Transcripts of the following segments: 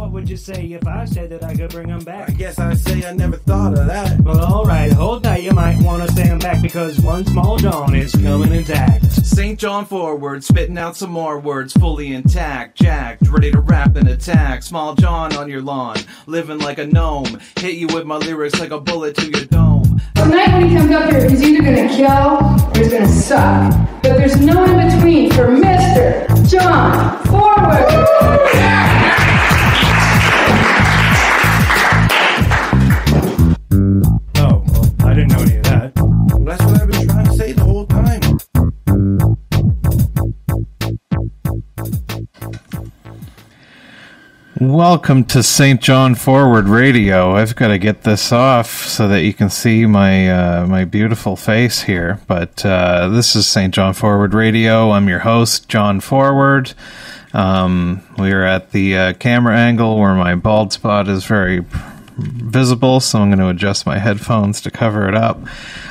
what would you say if I said that I could bring them back? I guess I'd say I never thought of that. Well, alright, hold tight, you might wanna stand back because one small John is coming intact. St. John forward, spitting out some more words, fully intact, jacked, ready to rap and attack. Small John on your lawn, living like a gnome. Hit you with my lyrics like a bullet to your dome. Tonight when he comes up here, he's either gonna kill or he's gonna suck. But there's no in between for Mr. John Forward. Welcome to St. John Forward Radio. I've got to get this off so that you can see my uh, my beautiful face here. But uh, this is St. John Forward Radio. I'm your host, John Forward. Um, we are at the uh, camera angle where my bald spot is very visible, so I'm going to adjust my headphones to cover it up.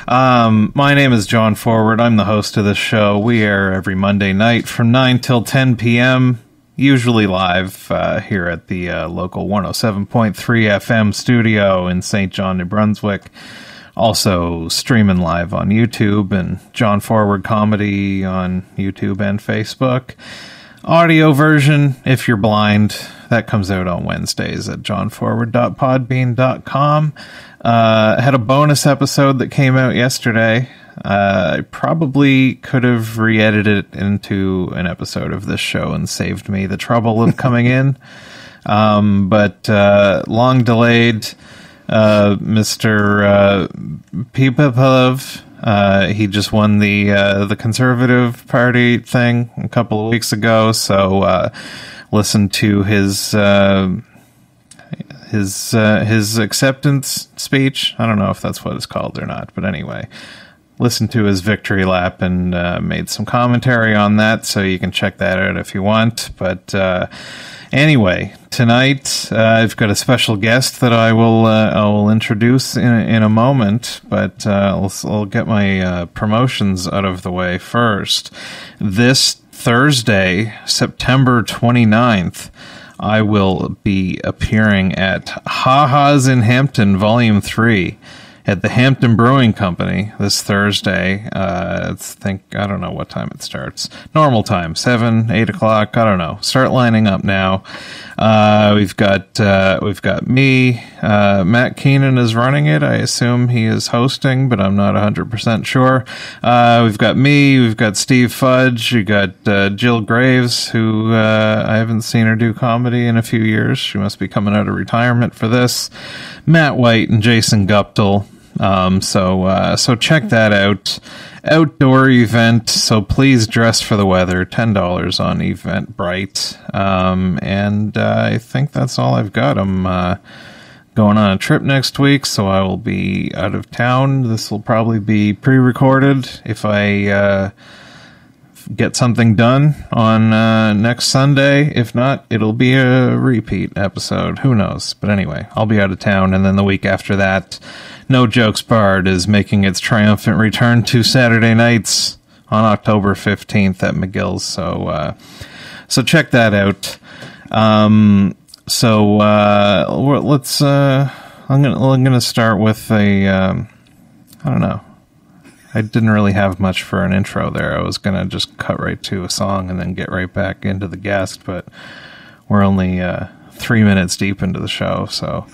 Um, my name is John Forward. I'm the host of this show. We air every Monday night from 9 till 10 p.m., usually live uh, here at the uh, local 107.3 FM studio in St. John, New Brunswick. Also streaming live on YouTube and John Forward Comedy on YouTube and Facebook audio version if you're blind that comes out on wednesdays at johnforward.podbean.com uh, had a bonus episode that came out yesterday uh, i probably could have re-edited it into an episode of this show and saved me the trouble of coming in um, but uh, long delayed uh, mr uh, Pipapov, uh, he just won the uh, the Conservative Party thing a couple of weeks ago. So uh, listen to his uh, his uh, his acceptance speech. I don't know if that's what it's called or not, but anyway, listen to his victory lap and uh, made some commentary on that. So you can check that out if you want. But uh, anyway, tonight uh, I've got a special guest that I will uh, I will introduce in in a moment. But uh, I'll, I'll get my promotions out of the way first. This Thursday, September 29th, I will be appearing at Ha Ha's in Hampton, Volume 3 at the Hampton Brewing Company this Thursday. Uh, it's think I don't know what time it starts. Normal time, seven, eight o'clock. I don't know. Start lining up now. Uh, we've got uh, we've got me. Uh, Matt Keenan is running it. I assume he is hosting, but I'm not 100 percent sure. Uh, we've got me. We've got Steve Fudge. We got uh, Jill Graves, who I haven't seen her do comedy in a few years. She must be coming out of retirement for this. Matt White and Jason Guptill. Um, so uh, so check that out. Outdoor event. So please dress for the weather. Ten dollars on Eventbrite. Um, and uh, I think that's all I've got. I'm uh, going on a trip next week, so I will be out of town. This will probably be pre-recorded if I. Uh, get something done on uh, next Sunday. If not, it'll be a repeat episode. Who knows? But anyway, I'll be out of town, and then the week after that, No Jokes Barred is making its triumphant return to Saturday nights on October fifteenth at McGill's. So, uh, so check that out. Um, so uh, let's. Uh, I'm gonna. I'm gonna start with a. Um, I don't know. I didn't really have much for an intro there. I was gonna just cut right to a song and then get right back into the guest, but we're only uh, three minutes deep into the show, so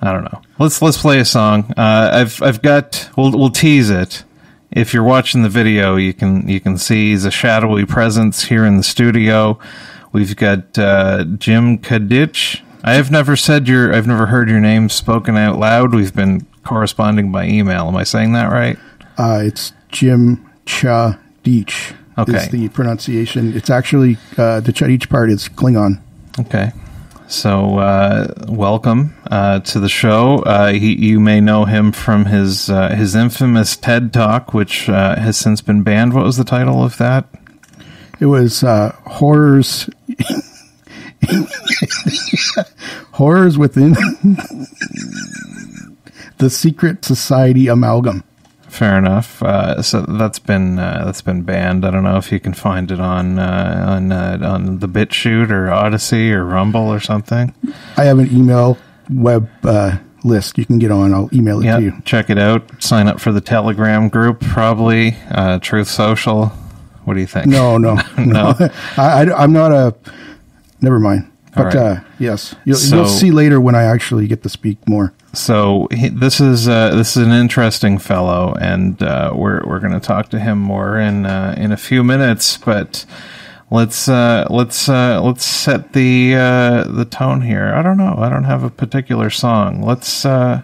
I don't know. Let's let's play a song. Uh, I've I've got. We'll we'll tease it. If you're watching the video, you can you can see the shadowy presence here in the studio. We've got uh, Jim Kadich. I have never said your. I've never heard your name spoken out loud. We've been corresponding by email. Am I saying that right? Uh, it's Jim Cha Deech. Okay. Is the pronunciation. It's actually uh, the Cha Deech part is Klingon. Okay. So, uh, welcome uh, to the show. Uh, he, you may know him from his uh, his infamous TED Talk, which uh, has since been banned. What was the title of that? It was uh, horrors. horrors within the secret society amalgam. Fair enough. Uh, so that's been uh, that's been banned. I don't know if you can find it on uh, on uh, on the BitChute or Odysee or Rumble or something. I have an email web uh, list you can get on. I'll email it Yeah, to you. check it out. Sign up for the Telegram group, probably uh, Truth Social. What do you think? No, no, No. no. I, I, am not a. Never mind. But right. uh, yes, you'll, So- you'll see later when I actually get to speak more. So he, this is uh, this is an interesting fellow, and uh, we're we're going to talk to him more in uh, in a few minutes. But let's uh, let's uh, let's set the uh, the tone here. I don't know. I don't have a particular song. Let's uh,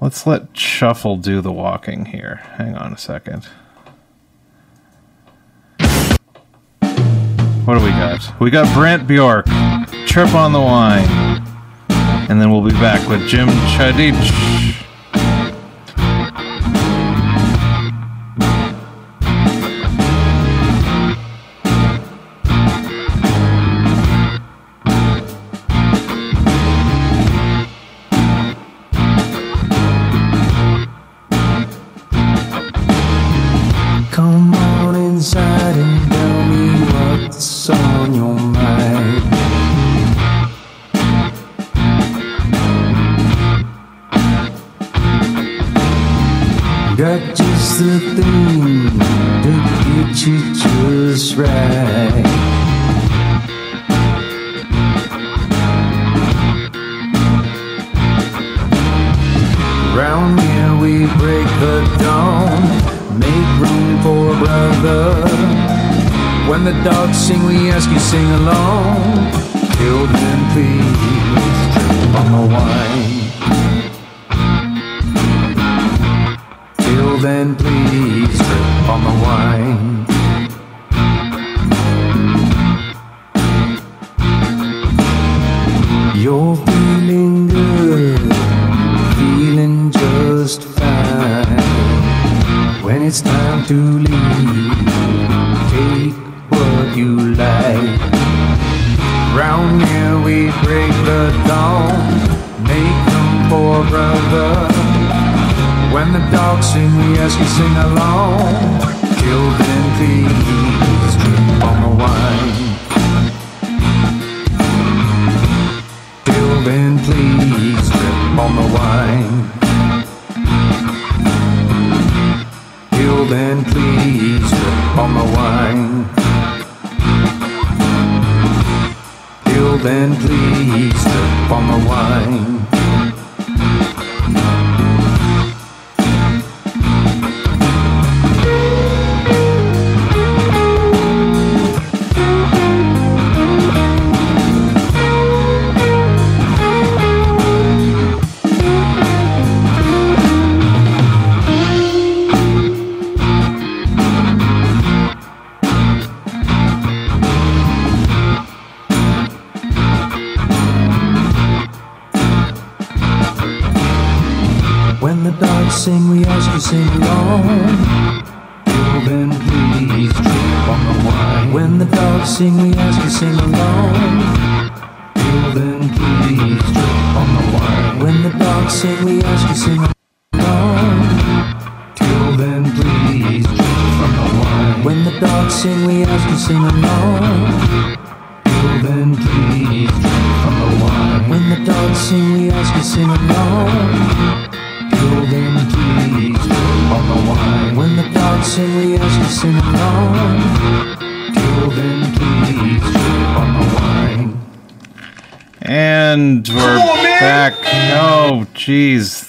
let's let Shuffle do the walking here. Hang on a second. What do we got? We got Brant Bjork, Trip on the Wing. And then we'll be back with Jim Chadich.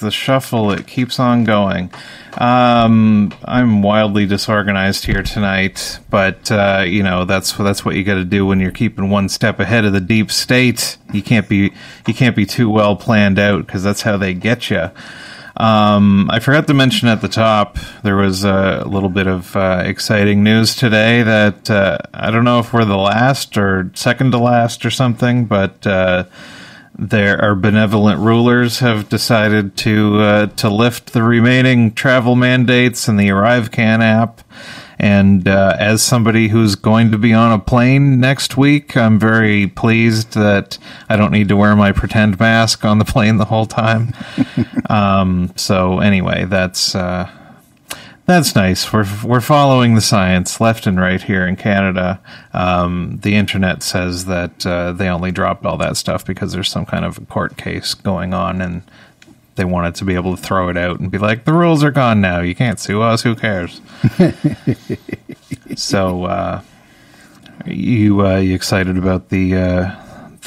The shuffle, it keeps on going. Um, I'm wildly disorganized here tonight, but, uh, you know, that's, that's what you gotta do when you're keeping one step ahead of the deep state. You can't be, you can't be too well planned out, because that's how they get you. Um, I forgot to mention at the top there was a little bit of uh, exciting news today that uh, I don't know if we're the last or second to last or something, but uh, there our benevolent rulers have decided to uh, to lift the remaining travel mandates in the ArriveCan app. And uh, as somebody who's going to be on a plane next week, I'm very pleased that I don't need to wear my pretend mask on the plane the whole time. um, so anyway, that's uh, That's nice. We're we're following the science left and right here in Canada. Um, the internet says that uh, they only dropped all that stuff because there's some kind of court case going on, and they wanted to be able to throw it out and be like, "The rules are gone now. You can't sue us. Who cares?" so, uh, you uh, you excited about the uh,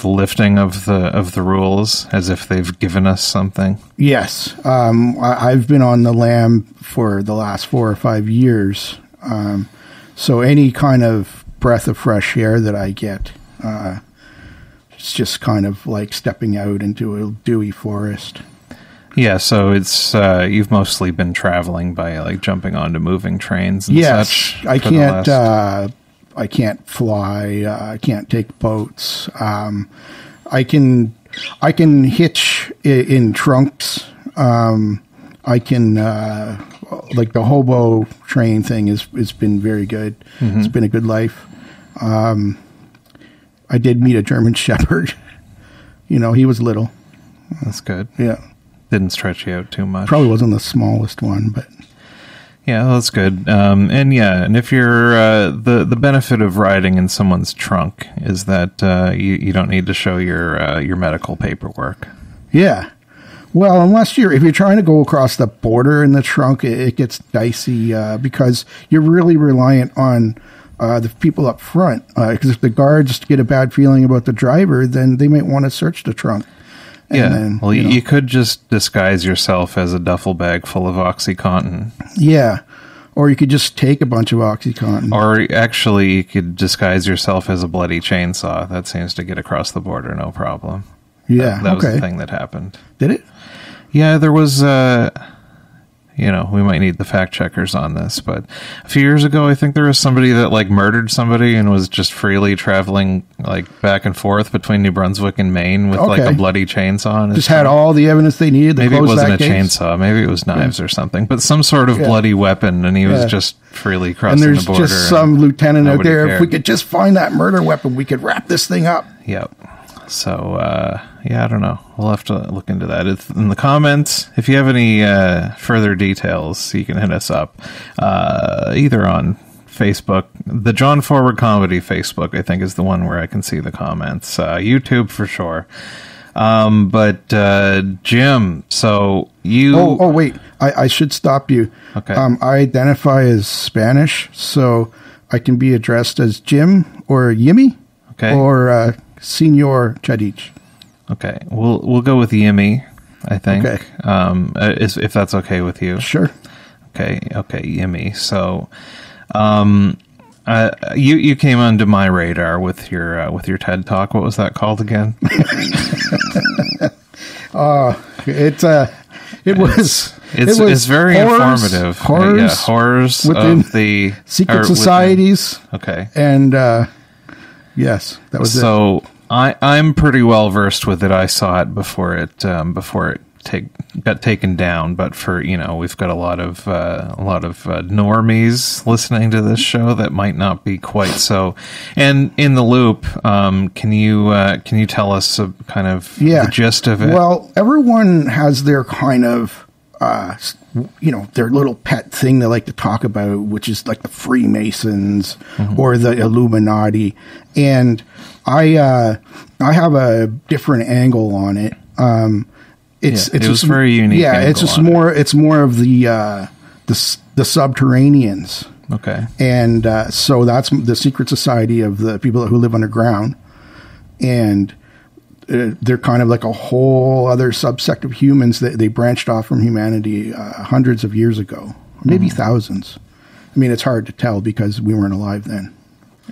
the lifting of the of the rules as if they've given us something? Yes, um, I, I've been on the lam for the last four or five years. Um, so any kind of breath of fresh air that I get, uh, it's just kind of like stepping out into a dewy forest. Yeah, so it's uh, you've mostly been traveling by like jumping onto moving trains. And yes, such I can't. last- Uh, I can't fly. Uh, I can't take boats. Um, I can. I can hitch i- in trunks. Um, I can uh, like the hobo train thing is has been very good. Mm-hmm. It's been a good life. Um, I did meet a German Shepherd. You know, he was little. That's good. Yeah, Didn't stretch you out too much. probably wasn't the smallest one, but Yeah, that's good. Um, and yeah, and if you're uh, the the benefit of riding in someone's trunk is that uh, you you don't need to show your uh, your medical paperwork. Yeah. Well, unless you're if you're trying to go across the border in the trunk, it, it gets dicey uh, because you're really reliant on uh, the people up front. Because if the guards get a bad feeling about the driver, then they might want to search the trunk. Yeah. then, well, you know. you could just disguise yourself as a duffel bag full of OxyContin, Yeah. Or you could just take a bunch of OxyContin. or actually, you could disguise yourself as a bloody chainsaw. That seems to get across the border no problem. yeah. That was okay. the thing that happened. Did it? Yeah, there was. Uh, you know, we might need the fact checkers on this, but a few years ago, I think there was somebody that like murdered somebody and was just freely traveling like back and forth between New Brunswick and Maine with like a bloody chainsaw. Just had all the evidence they needed Maybe it wasn't a case. chainsaw. Maybe it was knives or something, but some sort of Yeah. bloody weapon, and he was Yeah. just freely And crossing there's the border. just some lieutenant out there. If we could just find that murder weapon, we could wrap this thing up. Yep. So uh, yeah, I don't know. We'll have to look into that. It's in the comments. If you have any uh, further details, you can hit us up uh, either on Facebook, the John Forward Comedy Facebook. I think is the one where I can see the comments. Uh, YouTube for sure. Um, but uh, Jim, so you Oh, oh, wait. I, I should stop you. Okay. Um, I identify as Spanish, so I can be addressed as Jim or Yimmy Okay. or uh, Senor Chadich. okay, we'll we'll go with Yimmy. I think. Okay. Um, uh, is, if that's okay with you. Sure. Okay, okay, Yimmy. So, um, uh, you you came onto my radar with your uh, with your TED talk. What was that called again? It, uh, it was. It's it was it's very horrors- informative. Uh, Horrors, yeah, horrors within of the secret or within- societies, okay, and uh, yes, that was it. I I'm pretty well versed with it. I saw it before it um, before it take got taken down. But for you know, we've got a lot of uh, a lot of uh, normies listening to this show that might not be quite so. And in the loop, um, can you uh, can you tell us a kind of yeah. the gist of it? Well, everyone has their kind of, uh, you know, their little pet thing they like to talk about, which is like the Freemasons Mm-hmm. or the Illuminati. And I, uh, I have a different angle on it. Um, it's, Yeah, it's it was just- very unique Yeah, it's just on it. more, it's more of the, uh, the, the subterraneans okay, and uh, so that's the secret society of the people who live underground and uh, they're kind of like a whole other subsect of humans that they branched off from humanity uh, hundreds of years ago maybe thousands i mean it's hard to tell because we weren't alive then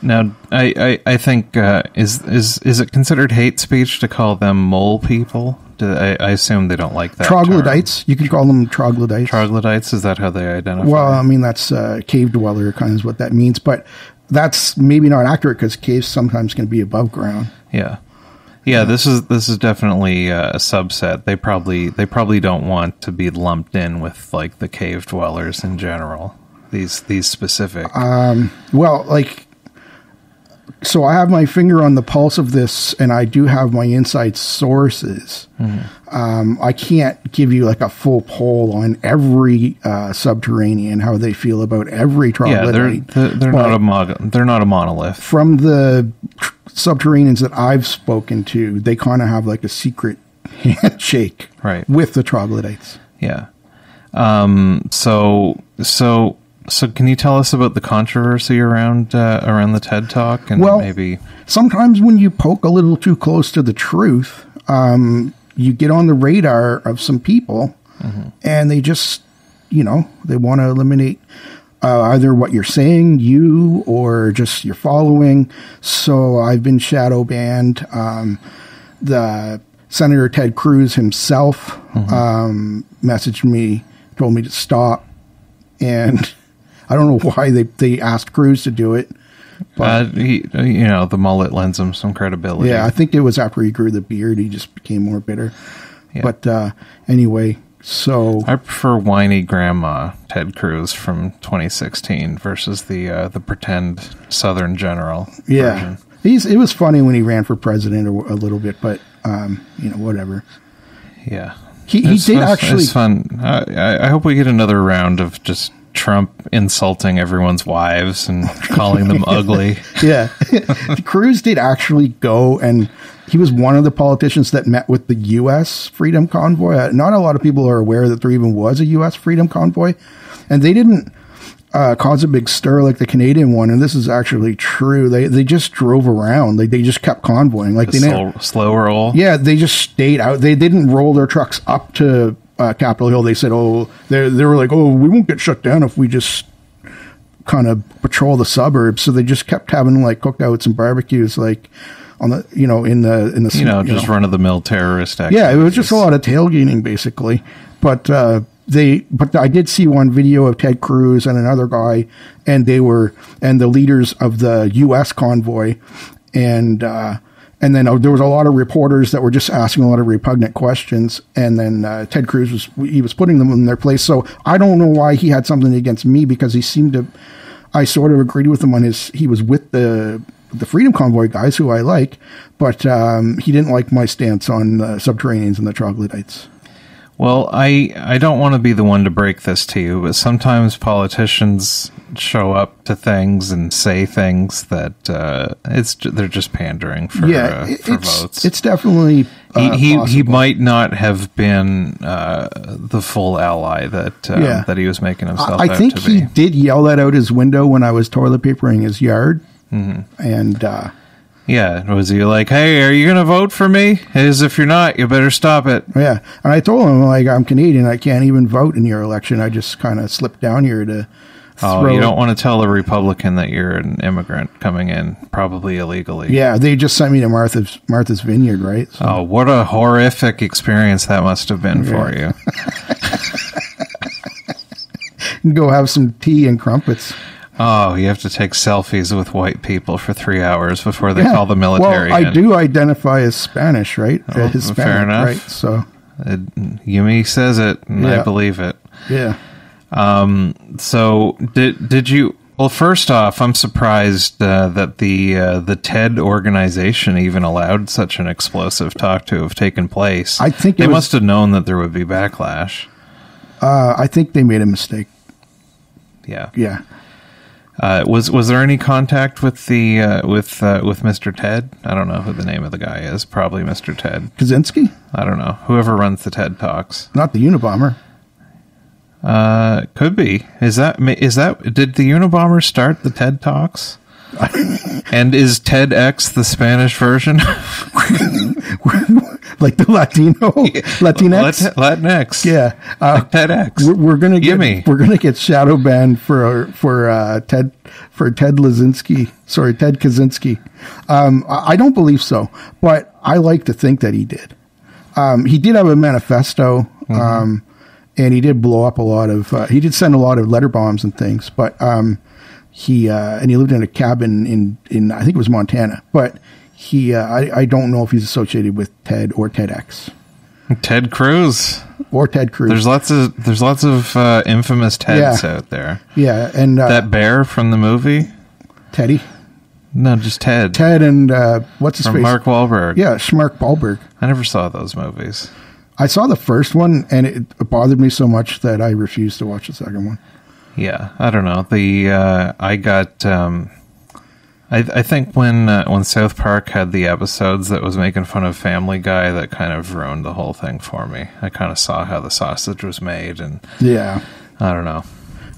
now I I, I think uh, is is is it considered hate speech to call them mole people? Do, I, I assume they don't like that. term. troglodytes you could call them troglodytes Troglodytes is that how they identify? well i mean that's uh, cave dweller kind of is what that means but that's maybe not accurate because caves sometimes can be above ground yeah, yeah. This is this is definitely uh, a subset. They probably they probably don't want to be lumped in with like the cave dwellers in general. These these specific. Uh, Well, like so I have my finger on the pulse of this, and I do have my inside sources. Um, I can't give you like a full poll on every uh, subterranean how they feel about every Yeah, they're they're, they're not a they're not a monolith. from the tr- subterraneans that I've spoken to, they kind of have like a secret handshake Right. with the troglodytes. Yeah. Um. So so so can you tell us about the controversy around uh, around the TED Talk and Well- maybe sometimes when you poke a little too close to the truth, um, you get on the radar of some people, and they just, you know, they want to eliminate uh, either what you're saying, you, or just your following. So I've been shadow banned. Um, the Senator Ted Cruz himself um, messaged me, told me to stop, and I don't know why they they asked Cruz to do it. uh, he, you know the mullet lends him some credibility. Yeah, I think it was after he grew the beard, he just became more bitter. Yeah. But uh, anyway, so I prefer whiny grandma Ted Cruz from 2016 versus the uh, the pretend Southern general. yeah, he's it was funny when he ran for president a, a little bit, but um, you know whatever. yeah. He- he It's did fun- actually- It's fun. I- I hope we get another round of just Trump insulting everyone's wives and calling them ugly. Yeah, Cruz did actually go and he was one of the politicians that met with the U.S. Freedom Convoy. Uh, Not a lot of people are aware that there even was a U.S. Freedom Convoy, and they didn't uh, cause a big stir like the Canadian one. And this is actually true. They they just drove around. Like they just kept convoying. Like they didn't. Slow, slow roll. Yeah, they just stayed out. They didn't roll their trucks up to uh, Capitol Hill. They said, "Oh, they they were like, oh, we won't get shut down if we just kind of patrol the suburbs." So they just kept having like cookouts and barbecues, like on the you know in the in the You know, just run of the mill terrorist yeah, it was just a lot of tailgating basically. But uh, they, but I did see one video of Ted Cruz and another guy, and they were and the leaders of the U.S. convoy, and uh, and then uh, there was a lot of reporters that were just asking a lot of repugnant questions, and then uh, Ted Cruz was he was putting them in their place. So I don't know why he had something against me because he seemed to. I sort of agreed with him on his. He was with the the Freedom Convoy guys, who I like, but um, he didn't like my stance on the subterraneans and the troglodytes. Well, I I don't want to be the one to break this to you, but sometimes politicians show up to things and say things that uh, it's they're just pandering for yeah, uh, for it's votes. it's definitely uh, he he, he might not have been uh, the full ally that uh, Yeah. that he was making himself I, I think he did yell that out his window when I was toilet papering his yard, Mm-hmm. and uh, Yeah, was he like, "Hey, are you going to vote for me?" As if you're not, you better stop it. yeah, and I told him like I'm Canadian, I can't even vote in your election. I just kind of slipped down here to. Oh, you don't want to tell a Republican that you're an immigrant coming in, probably illegally. Yeah, they just sent me to Martha's Martha's Vineyard, right? So, Oh, what a horrific experience that must have been for you. go have some tea and crumpets. Oh, you have to take selfies with white people for three hours before they Yeah. call the military. Well, I in. do identify as Spanish, right? Oh, Hispanic, fair enough. right? So, It, Yumi says it, and I believe it. yeah. So, did did you? Well, first off, I'm surprised uh, that the uh, the TED organization even allowed such an explosive talk to have taken place. I think they was- must have known that there would be backlash. Uh, I think they made a mistake. Yeah. Yeah. Uh, was was there any contact with the uh, with uh, with Mr. Ted? I don't know who the name of the guy is. Probably Mr. Ted. Kaczynski? I don't know. Whoever runs the TED Talks. Not the Unabomber. Uh, could be. Is that is that did the Unabomber start the TED Talks? and is TEDx the Spanish version? like the Latino, Latinx. Latinx. yeah. Uh, Like TEDx. we're, we're gonna get Gimme. we're gonna get shadow banned for for uh, Ted for Ted Lazinski. Sorry, Ted Kaczynski. Um, I, don't believe so, but I like to think that he did. Um, he did have a manifesto, um, and he did blow up a lot of. Uh, he did send a lot of letter bombs and things, but um, he uh, and he lived in a cabin in in I think it was Montana, but. He, uh, I, I don't know if he's associated with TED or TEDx Ted Cruz. or Ted Cruz. There's lots of there's lots of uh, infamous Teds Yeah. out there. yeah, and uh, That bear from the movie. Teddy. No, just Ted. Ted and uh, what's his from face? Mark Wahlberg. Yeah, Schmark Wahlberg. I never saw those movies. I saw the first one and it bothered me so much that I refused to watch the second one. Yeah, I don't know. The uh, I got. Um, I, I think when uh, when South Park had the episodes that was making fun of Family Guy, that kind of ruined the whole thing for me. I kind of saw how the sausage was made, and Yeah. I don't know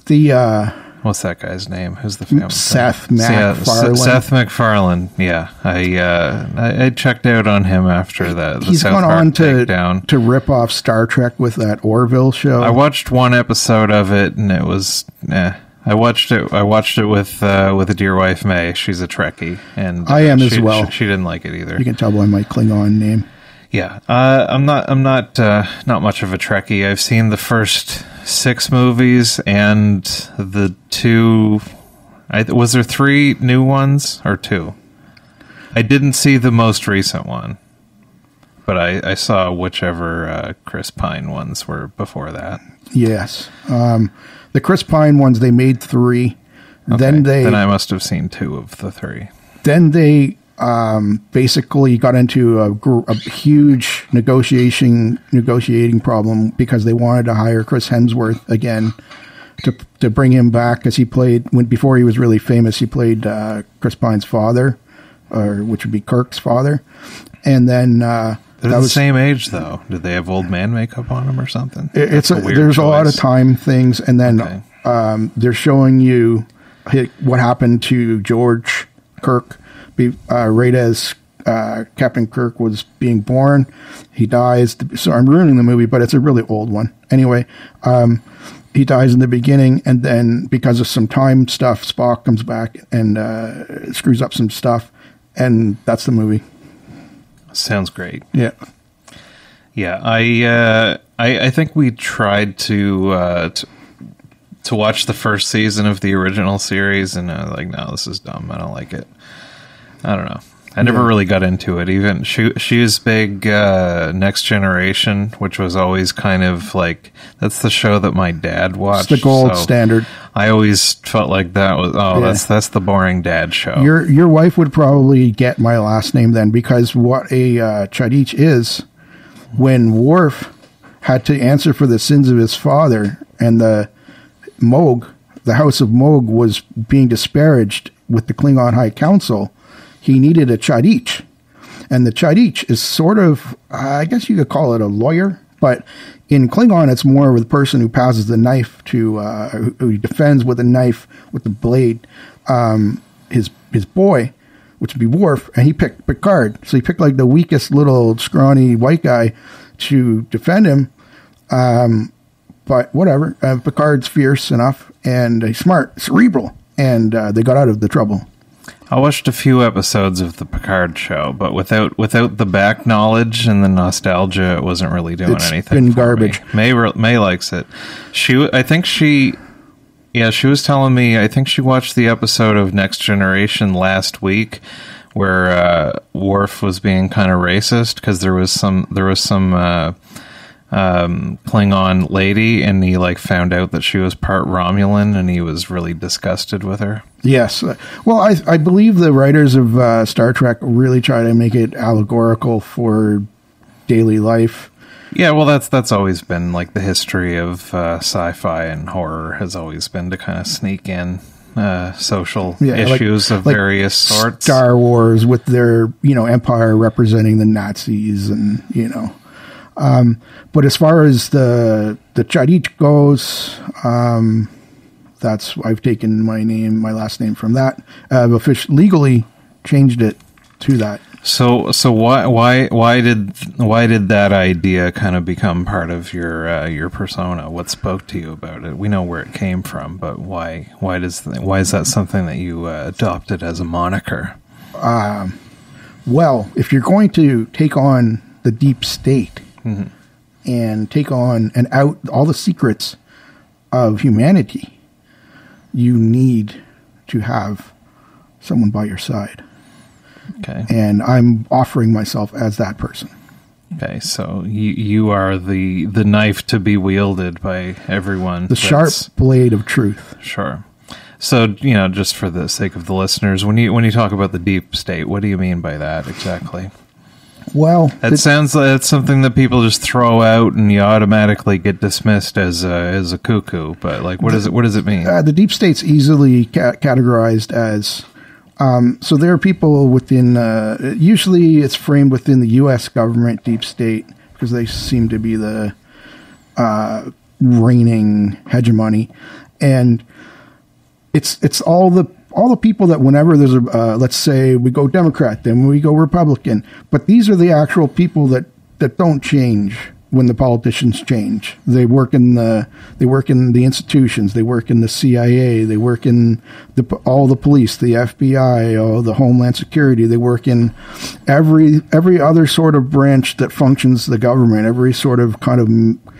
The uh, what's that guy's name. Who's the family? Seth Yeah, S- MacFarlane. Seth MacFarlane. Yeah, I, uh, I I checked out on him after that. the he's South gone Park on to takedown. to rip off Star Trek with that Orville show. I watched one episode of it, and it was. Eh. I watched it. I watched it with uh, with a dear wife May. She's a Trekkie, and I am uh, as well. She, she didn't like it either. you can tell by my Klingon name. Yeah, uh, I'm not. I'm not. Uh, not much of a Trekkie. I've seen the first six movies and the two. I, was there three new ones or two? I didn't see the most recent one, but I, I saw whichever uh, Chris Pine ones were before that. Yes. Um, the Chris Pine ones they made three. Then they then I must have seen two of the three. then they um, basically got into a, a huge negotiation negotiating problem because they wanted to hire Chris Hemsworth again to to bring him back because he played when before he was really famous he played uh, Chris Pine's father, or which would be Kirk's father, and then uh, They're that the was same age though. Did they have old man makeup on them or something? It- it's a, weird there's a lot of time things, and then Okay. um, they're showing you what happened to George Kirk, be, uh, right as uh, Captain Kirk was being born. He dies. So I'm ruining the movie, but it's a really old one. Anyway, um, he dies in the beginning, and then because of some time stuff, Spock comes back and uh, screws up some stuff, and that's the movie. Sounds great. Yeah. Yeah, I, uh, I I think we tried to uh, to, to watch the first season of the original series, and I was like, no, this is dumb. I don't like it. I don't know. I never Yeah. really got into it. Even she she was big uh, Next Generation, which was always kind of like that's the show that my dad watched. It's the gold so standard. I always felt like that was oh Yeah. that's that's the boring dad show. Your your wife would probably get my last name then because what a uh, Chadich is when Worf had to answer for the sins of his father and the Mogh, the House of Mogh was being disparaged with the Klingon High Council, he needed a Chadich. And the Chadich is sort of, I guess you could call it a lawyer, but in Klingon, it's more of the person who passes the knife to, uh, who, defends with a knife with the blade, um, his his boy, which would be Worf, and he picked Picard. So he picked like the weakest little scrawny white guy to defend him. Um, but whatever, uh, Picard's fierce enough and he's smart, cerebral, and uh, they got out of the trouble. I watched a few episodes of the Picard show, but without without the back knowledge and the nostalgia, it wasn't really doing It's anything. been for me. garbage. May re- May likes it. She, I think she, yeah, she was telling me. I think she watched the episode of Next Generation last week, where uh, Worf was being kind of racist because there was some there was some. Uh, um Klingon lady and he like found out that she was part Romulan and he was really disgusted with her. Yes. Well, I, I believe the writers of uh, Star Trek really try to make it allegorical for daily life. Yeah, well, that's that's always been like the history of uh, sci-fi and horror has always been to kind of sneak in uh, social Yeah, like- issues of like various sorts. Star Wars with their, you know, empire representing the Nazis and, you know. Um, but as far as the the Chadich goes, um, that's I've taken my name, my last name from that. I've officially legally changed it to that. So, so why why why did why did that idea kind of become part of your uh, your persona? What spoke to you about it? We know where it came from, but why why does why is that something that you uh, adopted as a moniker? Well, if you're going to take on the deep state Mm-hmm. and take on and out all the secrets of humanity, you need to have someone by your side. Okay. And I'm offering myself as that person. Okay, so you you are the the knife to be wielded by everyone. The sharp blade of truth. Sure. So you know, just for the sake of the listeners, when you when you talk about the deep state, what do you mean by that exactly? Well, That the- sounds like it's something that people just throw out and you automatically get dismissed as a, as a cuckoo. But like, what does it what does it mean? uh, the deep state's easily ca- categorized as um, so there are people within uh, usually it's framed within the U.S. government deep state because they seem to be the uh, reigning hegemony, and it's it's all the all the people that whenever there's a uh, let's say we go Democrat, then we go Republican, but these are the actual people that that don't change when the politicians change. They work in the they work in the institutions. They work in the CIA. They work in the all the police, the FBI, all the Homeland Security. They work in every every other sort of branch that functions the government. Every sort of kind of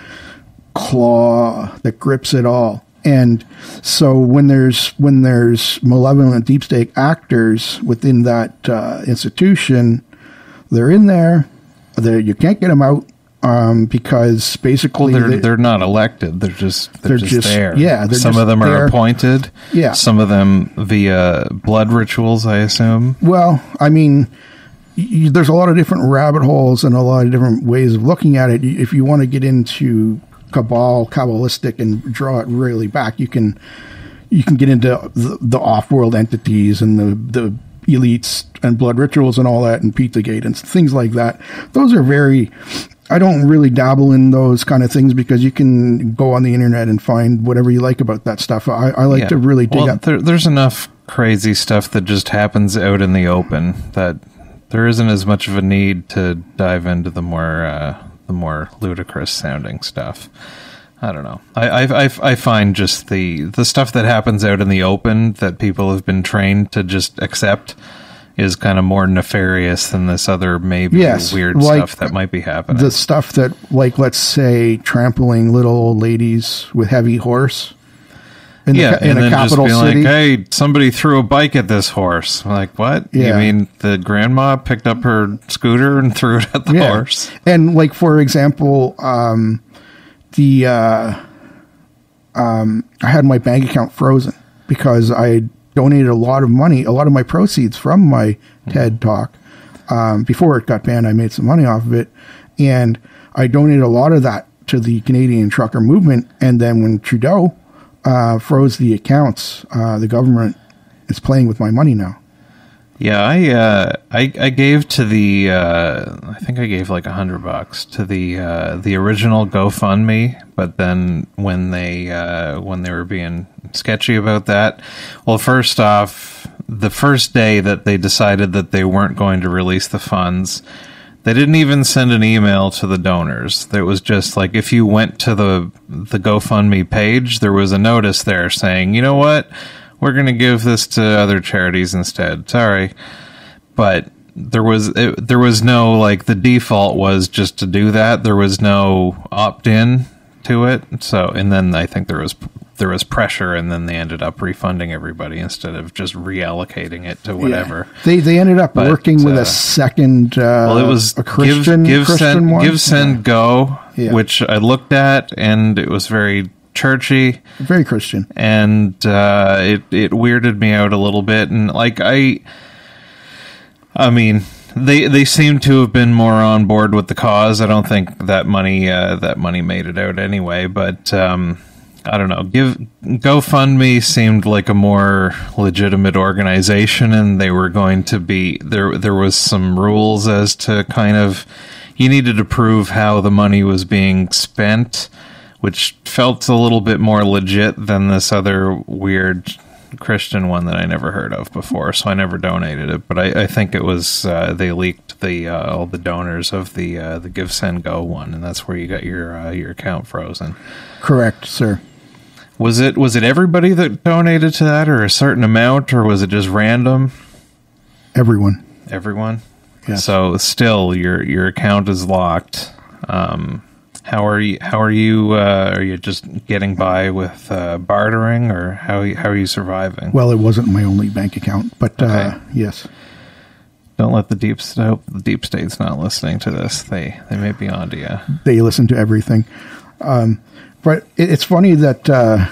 claw that grips it all. And so when there's when there's malevolent deep state actors within that uh, institution, they're in there. They you can't get them out um, because basically Well, they're they- they're not elected. They're just they're, They're just, just- there. yeah, they're some of them are there. appointed. Yeah. Some of them via blood rituals, I assume. Well, I mean, there's a lot of different rabbit holes and a lot of different ways of looking at it. If you want to get into cabal, kabbalistic, and draw it really back, you can you can get into the, the off-world entities and the the elites and blood rituals and all that, and Pizzagate and things like that. Those are very. I don't really dabble in those kind of things because you can go on the internet and find whatever you like about that stuff. I, I like Yeah. to really dig well, up. there, there's enough crazy stuff that just happens out in the open that there isn't as much of a need to dive into the more uh, the more ludicrous sounding stuff. I don't know. I, I I I find just the the stuff that happens out in the open that people have been trained to just accept is kind of more nefarious than this other maybe Yes, weird like stuff that might be happening. the stuff that like let's say trampling little old ladies with heavy horse in, yeah, the, in and a capital city like, "Hey, somebody threw a bike at this horse." I'm like, what? You mean the grandma picked up her scooter and threw it at the Yeah. horse? and like for example um the uh um i had my bank account frozen because i donated a lot of money a lot of my proceeds from my ted talk um before it got banned i made some money off of it and i donated a lot of that to the canadian trucker movement and then when trudeau uh froze the accounts uh the government is playing with my money now. Yeah, I uh, I I gave to the uh, I think I gave like a hundred bucks to the uh, the original GoFundMe, but then when they uh, when they were being sketchy about that, well, first off, the first day that they decided that they weren't going to release the funds, they didn't even send an email to the donors. It was just like if you went to the the GoFundMe page, there was a notice there saying, you know what, we're going to give this to other charities instead. Sorry, but there was it, there was no like the default was just to do that. There was no opt in to it. So and then I think there was there was pressure, and then they ended up refunding everybody instead of just reallocating it to whatever. Yeah. They they ended up But, working with uh, a second. Uh, Well, it was a Christian give, give Christian send one. give send go, Yeah. which I looked at, and it was very churchy, very Christian. and uh, it it weirded me out a little bit, and like I, I mean. They they seem to have been more on board with the cause. I don't think that money uh, that money made it out anyway. But um, I don't know. Give GoFundMe seemed like a more legitimate organization, and they were going to be there. There was some rules as to kind of you needed to prove how the money was being spent, which felt a little bit more legit than this other weird Christian one that I never heard of before. So I never donated it, but I, I think it was uh, they leaked the uh, all the donors of the uh, the Give Send Go one, and that's where you got your uh, your account frozen. Correct, sir. Was it was it everybody that donated to that, or a certain amount, or was it just random? Everyone. Everyone. Yes. So still, your your account is locked. Um, how are you? How are you? Uh, are you just getting by with uh, bartering, or how how are you surviving? Well, it wasn't my only bank account, but uh, yes. Don't let the deep state. The deep state's not listening to this. They they may be onto you. they listen to everything. Um, but it, it's funny that uh,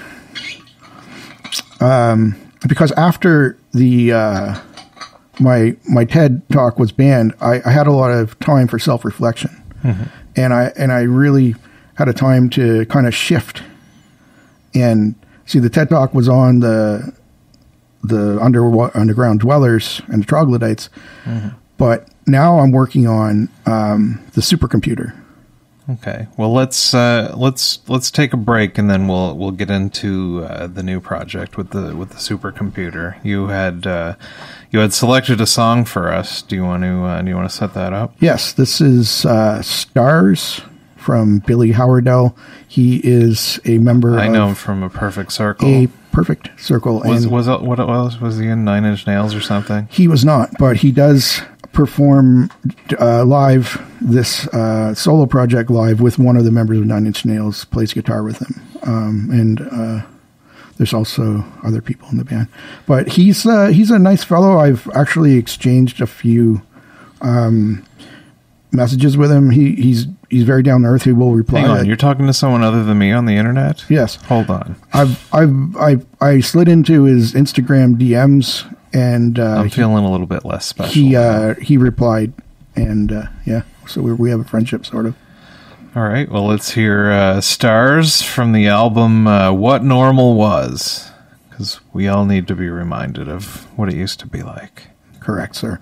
um, because after the uh, my my TED talk was banned, I, I had a lot of time for self reflection, and I and I really had a time to kind of shift and see the TED talk was on the the under, underground dwellers and the troglodytes, but now I'm working on um, the supercomputer. Okay. Well, let's uh, let's let's take a break and then we'll we'll get into uh, the new project with the with the supercomputer. You had uh, you had selected a song for us. Do you want to uh, do you want to set that up? Yes, this is uh, Stars from Billy Howerdel. He is a member I know him from a perfect circle. a perfect circle. was and was what it was? Was he in Nine Inch Nails or something? he was not, but he does perform uh, live this uh, solo project live with one of the members of Nine Inch Nails, plays guitar with him. Um, and uh, there's also other people in the band. But he's, uh, he's a nice fellow. I've actually exchanged a few um, messages with him. He, he's, he's very down to earth. He will reply. Hang on, you're talking to someone other than me on the internet? Yes. Hold on. I've, I've, I, I slid into his Instagram DMs and uh, I'm he- feeling a little bit less special. he uh, he replied, and uh, yeah, so we we have a friendship sort of. All right. Well, let's hear uh, "Stars" from the album uh, "What Normal Was," because we all need to be reminded of what it used to be like. Correct, sir.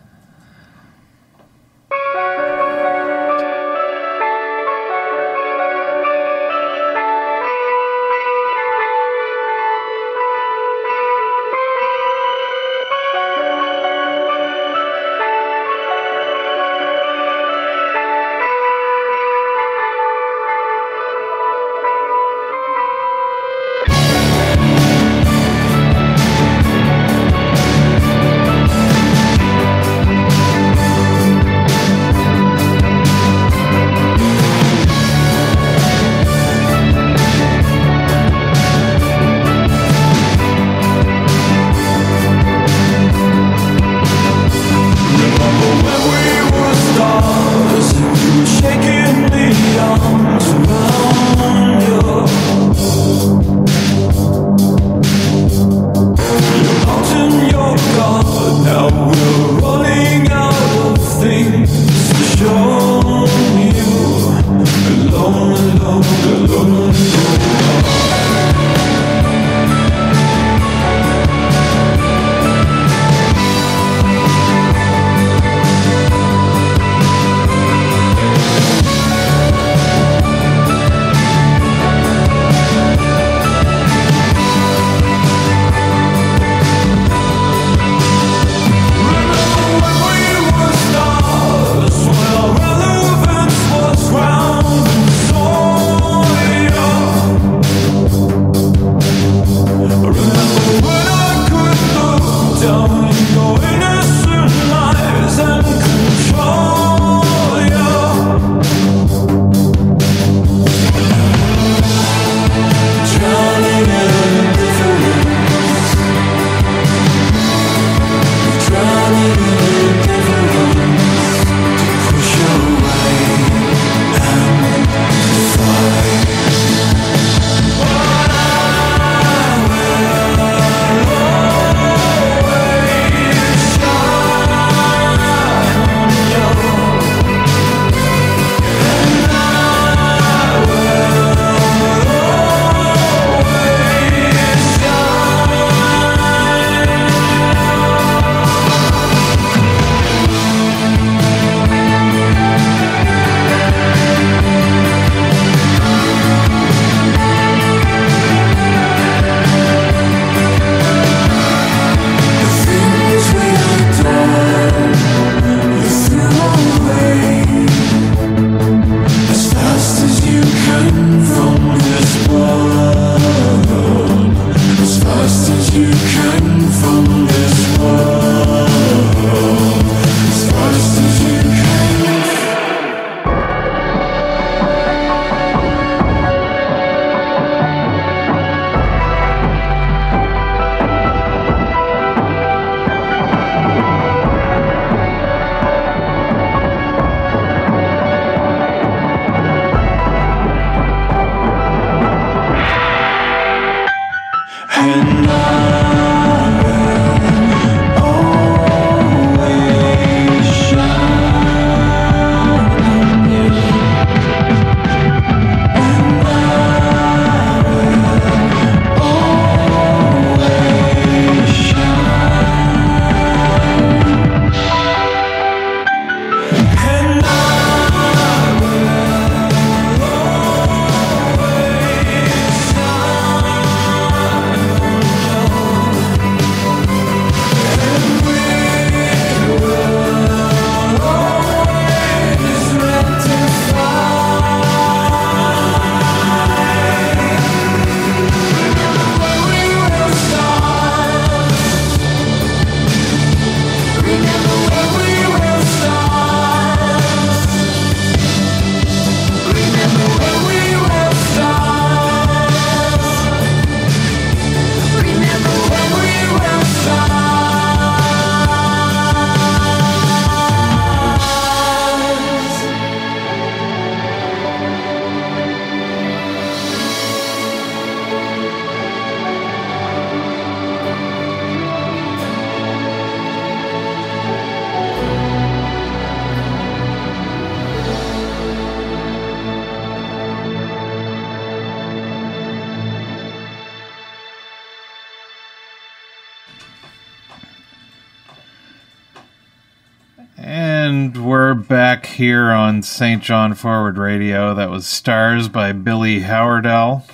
St. John Forward Radio. That was Stars by Billy Howerdel.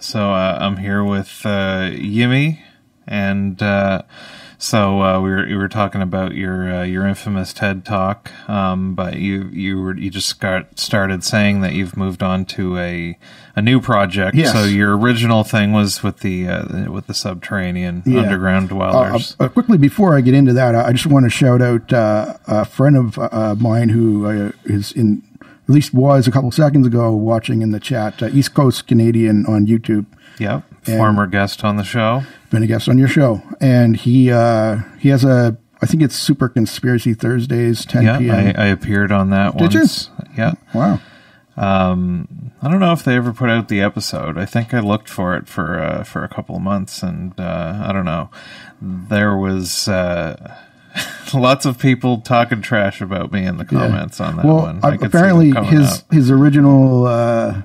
So uh, I'm here with uh, Yimmy, and uh, so uh, we were we were talking about your uh, your infamous TED talk. Um, but you you were you just got started saying that you've moved on to a a new project. Yes. So your original thing was with the uh, with the subterranean Yeah. underground Uh, dwellers. uh, quickly before I get into that, I just want to shout out uh, a friend of uh, mine who uh, is in, at least was a couple seconds ago, watching in the chat. Uh, East Coast Canadian on YouTube, yep. Former guest on the show. been a guest on your show, and he uh, he has a I think it's Super Conspiracy Thursdays, 10 Yeah, p.m. I, I appeared on that one. Did you? Yeah. wow. Um, I don't know if they ever put out the episode. I think I looked for it for uh, for a couple of months, and uh, I don't know. There was uh, lots of people talking trash about me in the comments on that well, one. I apparently his up. his original uh,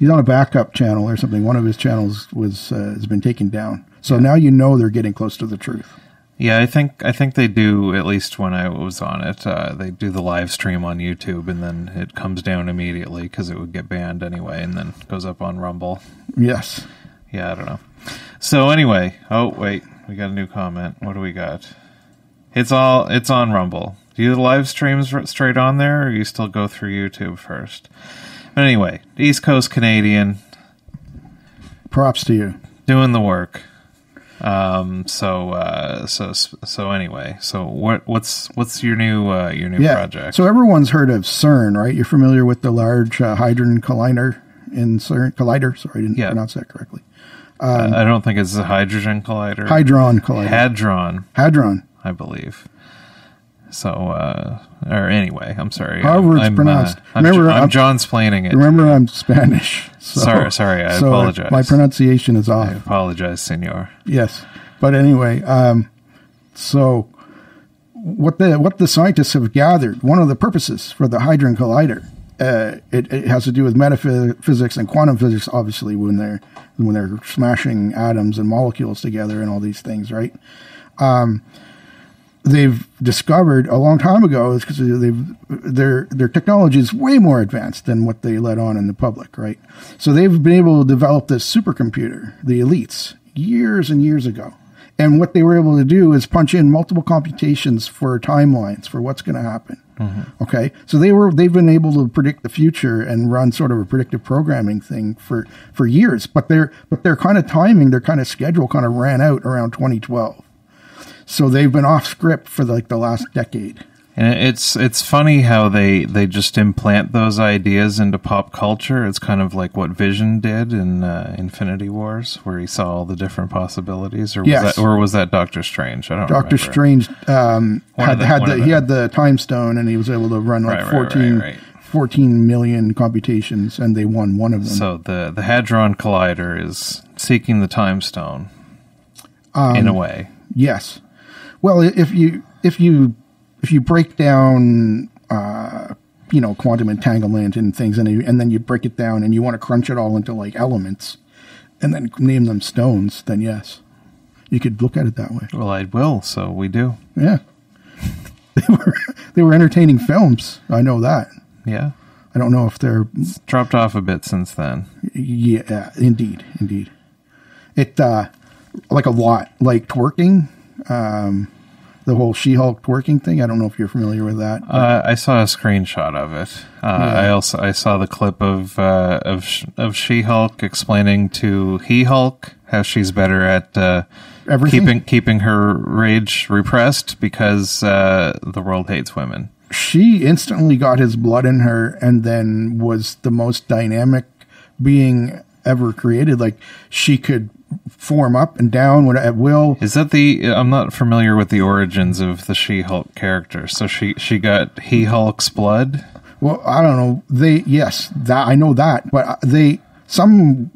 he's on a backup channel or something. One of his channels was uh, has been taken down. So now you know they're getting close to the truth. Yeah, I think I think they do at least when I was on it. Uh, they do the live stream on YouTube, and then it comes down immediately because it would get banned anyway, and then goes up on Rumble. Yes. Yeah, I don't know. So anyway, oh wait, we got a new comment. What do we got? It's all it's on Rumble. Do you live streams straight on there, or you still go through YouTube first? But anyway, East Coast Canadian Props to you. doing the work. Um. So. Uh. So. So. Anyway. So. What. What's. What's your new. Uh. Your new Yeah. project. So everyone's heard of CERN, right? You're familiar with the Large uh, Hadron Collider in CERN. Collider. Sorry, I didn't Yeah. pronounce that correctly. Uh, I don't think it's a hydrogen collider. Hadron Collider. Hadron. Hadron. I believe. So, uh, or anyway, I'm sorry. However it's I'm, pronounced. Uh, I'm, Remember, I'm, I'm- John splaining it. Remember, I'm Spanish. So, Sorry- sorry, I so apologize. My pronunciation is off. I apologize, senor. Yes, but anyway, um, so what the what the scientists have gathered, one of the purposes for the Hadron Collider, uh, it, it has to do with metaphysics and quantum physics. Obviously, when they're when they're smashing atoms and molecules together and all these things, right? Um, they've discovered a long time ago is because they've their their technology is way more advanced than what they let on in the public, right? So they've been able to develop this supercomputer, the elites, years and years ago. And what they were able to do is punch in multiple computations for timelines for what's going to happen. Mm-hmm. Okay, so they were they've been able to predict the future and run sort of a predictive programming thing for for years. But their but their kind of timing, their kind of schedule, kind of ran out around 2012. So they've been off script for like the last decade. And it's it's funny how they they just implant those ideas into pop culture. It's kind of like what Vision did in uh, Infinity Wars, where he saw all the different possibilities. Or was Yes. that or was that Doctor Strange? I don't. Know. Doctor remember. Strange um, had the- had the, he had the time stone and he was able to run like Right, 14, right, right. 14 million computations and they won one of them. So the the Hadron Collider is seeking the time stone Um, in a way. Yes. Well, if you if you if you break down uh, you know quantum entanglement and things, and you, and then you break it down and you want to crunch it all into like elements, and then name them stones, then yes, you could look at it that way. Well, I will. So we do. Yeah. they were they were entertaining films. I know that. Yeah. I don't know if they're Dropped off a bit since then. yeah, indeed, indeed. It uh like a lot like twerking. Um the whole She-Hulk twerking thing. I don't know if you're familiar with that. Uh, I saw a screenshot of it. Uh, I also I saw the clip of uh, of of She Hulk explaining to He Hulk how she's better at uh, keeping keeping her rage repressed because uh, the world hates women. she instantly got his blood in her and then was the most dynamic being ever created. Like she could form up and down when- at will. Is that the? I'm not familiar with the origins of the She Hulk character. So she she got He Hulk's blood. Well, I don't know. They yes, that I know that, but uh, they some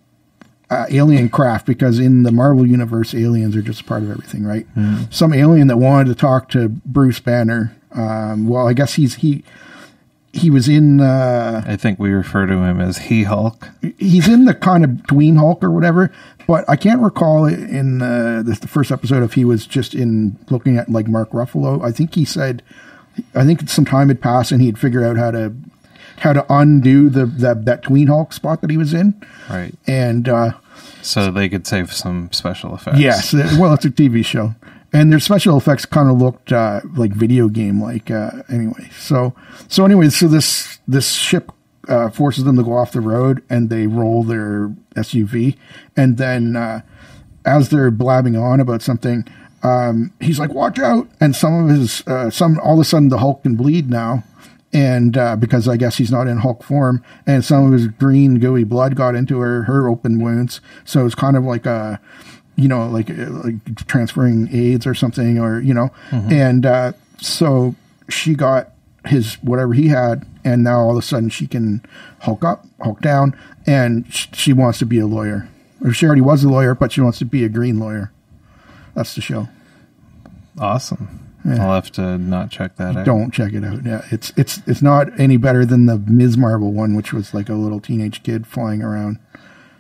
uh, alien craft because in the Marvel universe, aliens are just part of everything, right? Some alien that wanted to talk to Bruce Banner. Um, well, I guess he's he he was in uh, I think we refer to him as He Hulk. he's in the kind of tween Hulk or whatever, but I can't recall in uh, the, the first episode if he was just in looking at like Mark Ruffalo. I think he said I think some time had passed and he'd figured out how to how to undo the, the that tween Hulk spot that he was in, Right. and uh, So they could save some special effects. Yes, well, it's a TV show, and their special effects kind of looked uh, like video game like. Uh, anyway, so so anyway, so this this ship uh, forces them to go off the road, and they roll their SUV, and then uh, as they're blabbing on about something, um, he's like, "Watch out!" And some of his uh, some all of a sudden the Hulk can bleed now. And uh, because I guess he's not in Hulk form, and some of his green gooey blood got into her her open wounds, so it's kind of like a, you know, like uh, like transferring AIDS or something, or you know, and uh, so she got his whatever he had, and now all of a sudden she can Hulk up, Hulk down, and she wants to be a lawyer. Or she already was a lawyer, but she wants to be a green lawyer. That's the show. Awesome. I'll have to not check that out. Don't check it out. Yeah, it's it's it's not any better than the Ms. Marvel one, which was like a little teenage kid flying around.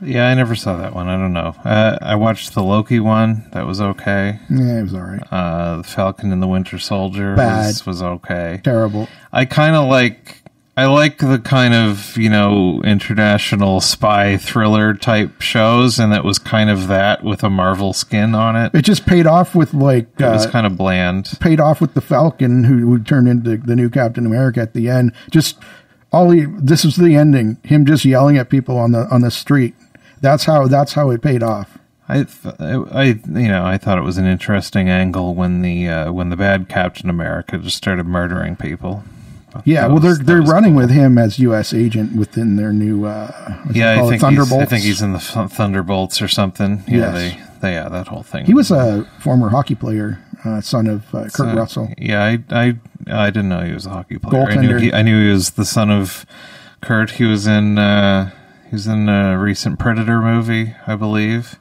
Yeah, I never saw that one. I don't know. Uh, I watched the Loki one. That was okay. Yeah, it was all right. Uh, the Falcon and the Winter Soldier Bad. was, was okay. Terrible. I kind of like. I like the kind of you know international spy thriller type shows, and it was kind of that with a Marvel skin on it. It just paid off with like It was uh, kind of bland. paid off with the Falcon, who, who turned into the new Captain America at the end. Just all he. This was the ending. Him just yelling at people on the on the street. That's how. That's how it paid off. I, th- I, you know, I thought it was an interesting angle when the uh, when the bad Captain America just started murdering people. Yeah. That well, they're they're running cool. with him as U.S. agent within their new. Uh, what do you Yeah, I think Thunderbolts. I think he's in the Th- Thunderbolts or something. Yeah, Yes. they, they, yeah, that whole thing. He was a former hockey player, uh, son of uh, Kurt So, Russell. Yeah, I, I, I didn't know he was a hockey player. I knew he, I knew he was the son of Kurt. He was in, uh, he was in a recent Predator movie, I believe.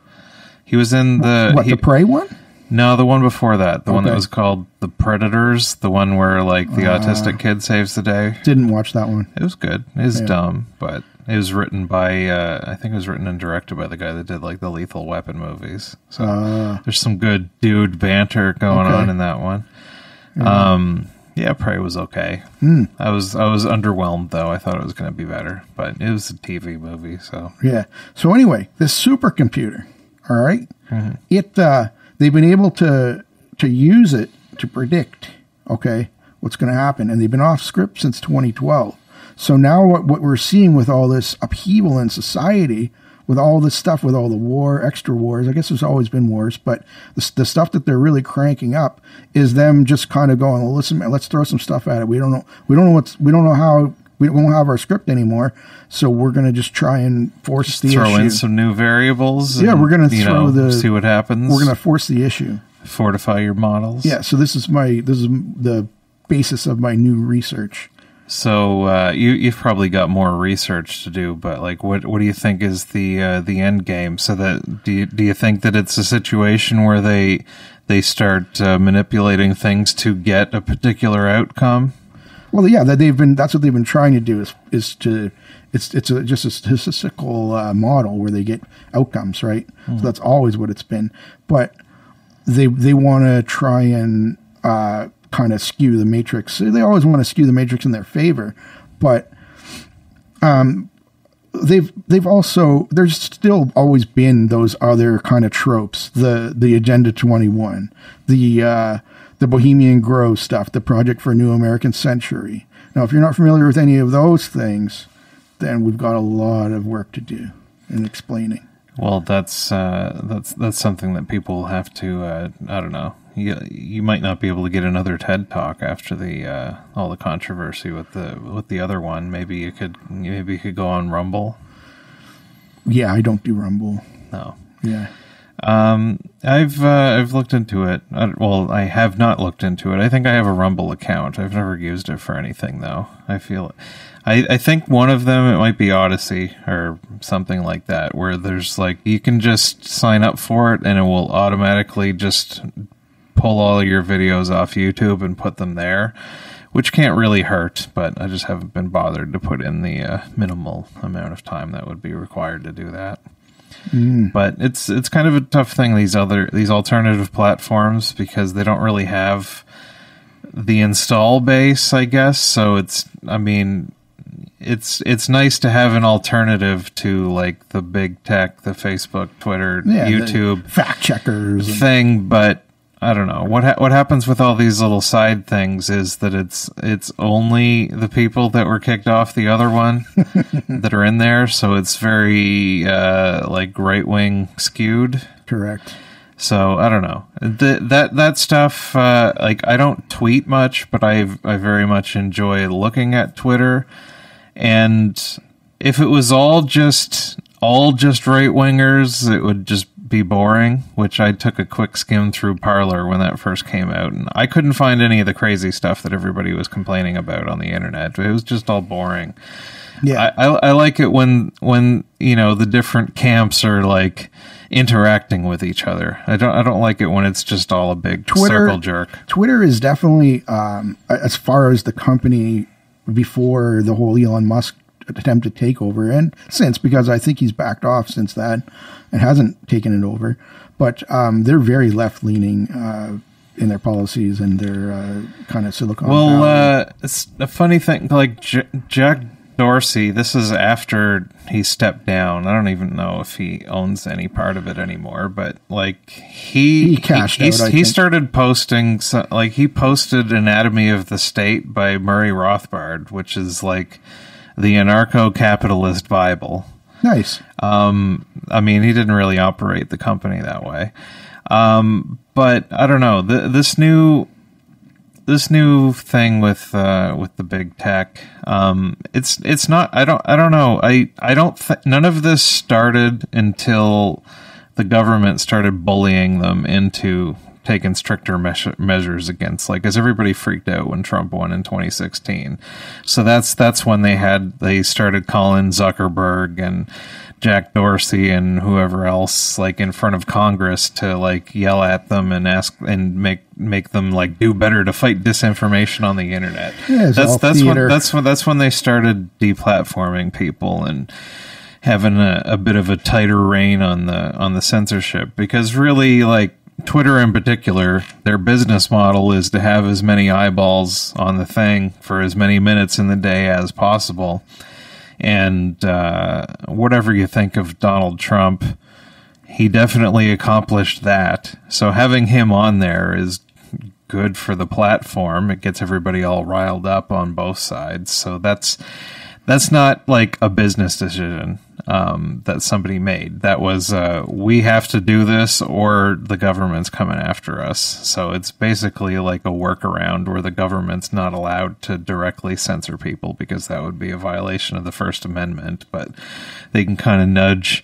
He was in the what he- the prey one? No, the one before that, the one that was called The Predators, the one where like the Uh. autistic kid saves the day. Didn't watch that one. It was good. It was Yeah. dumb, but it was written by uh, I think it was written and directed by the guy that did like the Lethal Weapon movies. So Uh, there's some good dude banter going Okay. on in that one. Um, yeah, Prey was okay. Hmm. I was I was underwhelmed though. I thought it was going to be better, but it was a TV movie, so Yeah. So anyway, this supercomputer, all right? it uh, they've been able to to use it to predict, okay, what's going to happen, and they've been off script since 2012. So now what what we're seeing with all this upheaval in society, with all this stuff, with all the war, extra wars. I guess there's always been wars, but the, the stuff that they're really cranking up is them just kind of going, well, listen, man, let's throw some stuff at it. We don't know, we don't know what's, we don't know how. We don't have our script anymore, so we're going to just try and force the throw issue. in some new variables. Yeah, and, we're gonna throw know, the- see what happens. we're going to force the issue. fortify your models. Yeah, so this is my this is the basis of my new research. So uh, you you've probably got more research to do, but like, what what do you think is the uh, the end game? So that do you do you think that it's a situation where they they start uh, manipulating things to get a particular outcome? Well, yeah, that they've been that's what they've been trying to do is is to it's it's a, just a statistical uh, model where they get outcomes, right? So that's always what it's been, but they they want to try and uh, kind of skew the matrix. They always want to skew the matrix in their favor, but um, they've they've also there's still always been those other kind of tropes the the agenda 21 the uh the bohemian grove stuff the project for a new american century now if you're not familiar with any of those things then we've got a lot of work to do in explaining Well, that's uh, that's that's something that people have to. Uh, I don't know. You you might not be able to get another TED talk after the uh, all the controversy with the with the other one. Maybe you could maybe you could go on Rumble. yeah i don't do rumble No. yeah Um, I've uh, I've looked into it. I, well, I have not looked into it. I think I have a Rumble account. I've never used it for anything though. I feel, I I think one of them it might be Odysee or something like that, where there's like you can just sign up for it and it will automatically just pull all your videos off YouTube and put them there. Which can't really hurt, but I just haven't been bothered to put in the uh, minimal amount of time that would be required to do that but it's it's kind of a tough thing these other these alternative platforms because they don't really have the install base, I guess. So it's, I mean, it's it's nice to have an alternative to like the big tech, the Facebook, Twitter, Yeah, YouTube fact checkers. thing, but I don't know what ha- what happens with all these little side things is that it's it's only the people that were kicked off the other one that are in there, so it's very uh, like right wing skewed. correct. So I don't know Th that that stuff. Uh, like I don't tweet much, but I I very much enjoy looking at Twitter. And if it was all just all just right wingers, it would just be boring. Which I took a quick skim through Parler when that first came out, and I couldn't find any of the crazy stuff that everybody was complaining about on the internet. It was just all boring. Yeah. I, I, I like it when when you know the different camps are like interacting with each other. I don't I don't like it when it's just all a big Twitter- circle jerk. Twitter is definitely, um, as far as the company before the whole Elon Musk attempt to take over and since because I think he's backed off since that and hasn't taken it over. But um, they're very left leaning uh, in their policies and their uh, kind of Silicon Well, Valley. uh, it's a funny thing. Like J- Jack Dorsey, this is after he stepped down. I don't even know if he owns any part of it anymore. But like he He cashed he, out, he think. started posting so, like he posted Anatomy of the State by Murray Rothbard, which is like the anarcho-capitalist Bible. nice. Um, I mean, he didn't really operate the company that way. Um, but I don't know. Th this new this new thing with uh, with the big tech, um, it's it's not. I don't. I don't know. I I don't. Th- none of this started until the government started bullying them into taking stricter measure, measures against like as everybody freaked out when Trump won in 2016 so that's that's when they had they started calling Zuckerberg and Jack Dorsey and whoever else like in front of Congress to like yell at them and ask and make make them like do better to fight disinformation on the internet. Yeah, that's that's theater. when that's when that's when they started deplatforming people and having a, a bit of a tighter rein on the on the censorship. Because really like Twitter in particular, their business model is to have as many eyeballs on the thing for as many minutes in the day as possible. And uh, whatever you think of Donald Trump, he definitely accomplished that. So having him on there is good for the platform. It gets everybody all riled up on both sides. So that's that's not like a business decision um, that somebody made. That was uh, we have to do this, or the government's coming after us. So it's basically like a workaround where the government's not allowed to directly censor people because that would be a violation of the First Amendment. But they can kind of nudge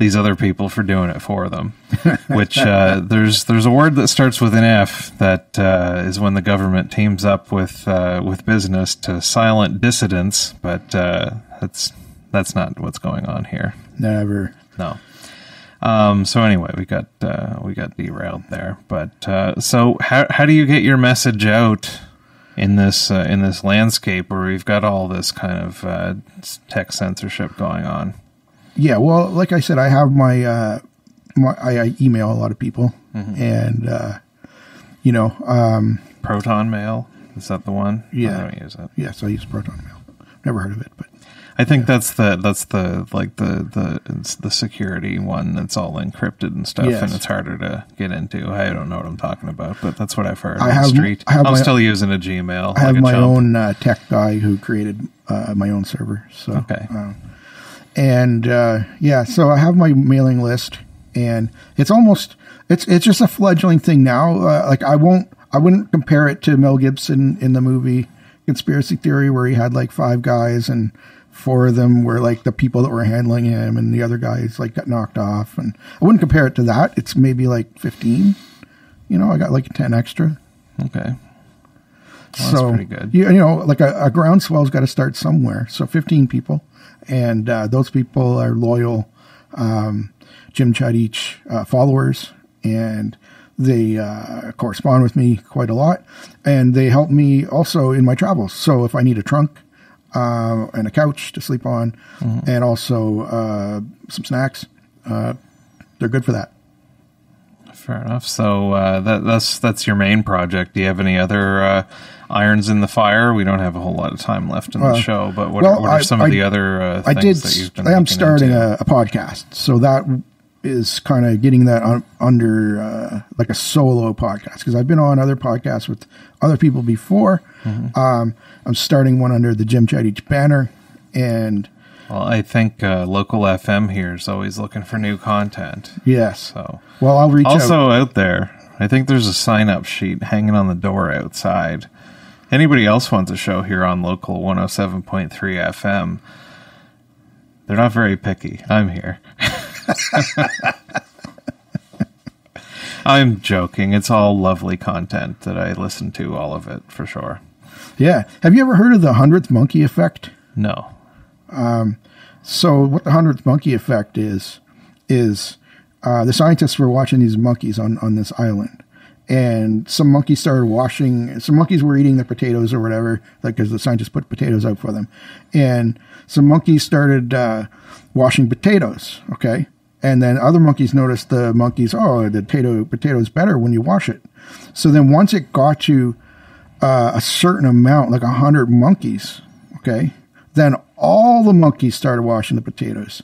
these other people for doing it for them. Which uh, there's there's a word that starts with an F that uh, is when the government teams up with uh, with business to silent dissidents, but uh, that's that's not what's going on here. Never. No. Um, so anyway, we got uh, we got derailed there. But uh, so how how do you get your message out in this uh, in this landscape where we've got all this kind of uh, tech censorship going on? Yeah, well, like I said, I have my, uh, my I, I email a lot of people, and uh, you know, um, Proton Mail is that the one? Yeah. I don't use it. yes, I use Proton Mail. Never heard of it, but I think that's the that's the like the the the security one that's all encrypted and stuff, Yes. and it's harder to get into. I don't know what I'm talking about, but that's what I've heard I on have- the street. I my- still using a Gmail. I have like my own uh, tech guy who created uh, my own server. So Okay. uh, and uh, yeah, so I have my mailing list, and it's almost it's it's just a fledgling thing now. Uh, like I won't I wouldn't compare it to Mel Gibson in the movie Conspiracy Theory, where he had like five guys and four of them were like the people that were handling him, and the other guys like got knocked off. And I wouldn't compare it to that. It's maybe like fifteen. You know, I got like ten extra. Okay. Well, that's so pretty good. You, you know, like a, a groundswell's got to start somewhere. So 15 people, and uh, those people are loyal um, Jim Chadich uh, followers, and they uh, correspond with me quite a lot, and they help me also in my travels. So if I need a trunk uh, and a couch to sleep on, Mm-hmm. and also uh, some snacks, uh, they're good for that. fair enough. So uh, that that's that's your main project. Do you have any other uh, irons in the fire? We don't have a whole lot of time left in the Uh, show, but what, well, are, what are I- some of I- the other uh, I things did. that you've been? I am starting a, a podcast, so that is kind of getting that un, under uh, like a solo podcast because I've been on other podcasts with other people before. Mm-hmm. Um, I'm starting one under the Jim Chadich banner, and Well, I think uh, local FM here is always looking for new content. yes, So well, I'll reach out. also out there, I think there's a sign up sheet hanging on the door outside. Anybody else wants a show here on local 107.3 FM? They're not very picky. I'm here. I'm joking. It's all lovely content that I listen to, all of it for sure. Yeah, have you ever heard of the hundredth monkey effect? No. So what the hundredth monkey effect is is uh, the scientists were watching these monkeys on on this island, and some monkeys started washing. Some monkeys were eating the potatoes or whatever, like because the scientists put potatoes out for them, and some monkeys started uh, washing potatoes. Okay, and then other monkeys noticed the monkeys. Oh, the potato potato is better when you wash it. So then once it got to uh, a certain amount, like a hundred monkeys, okay, then all the monkeys started washing the potatoes.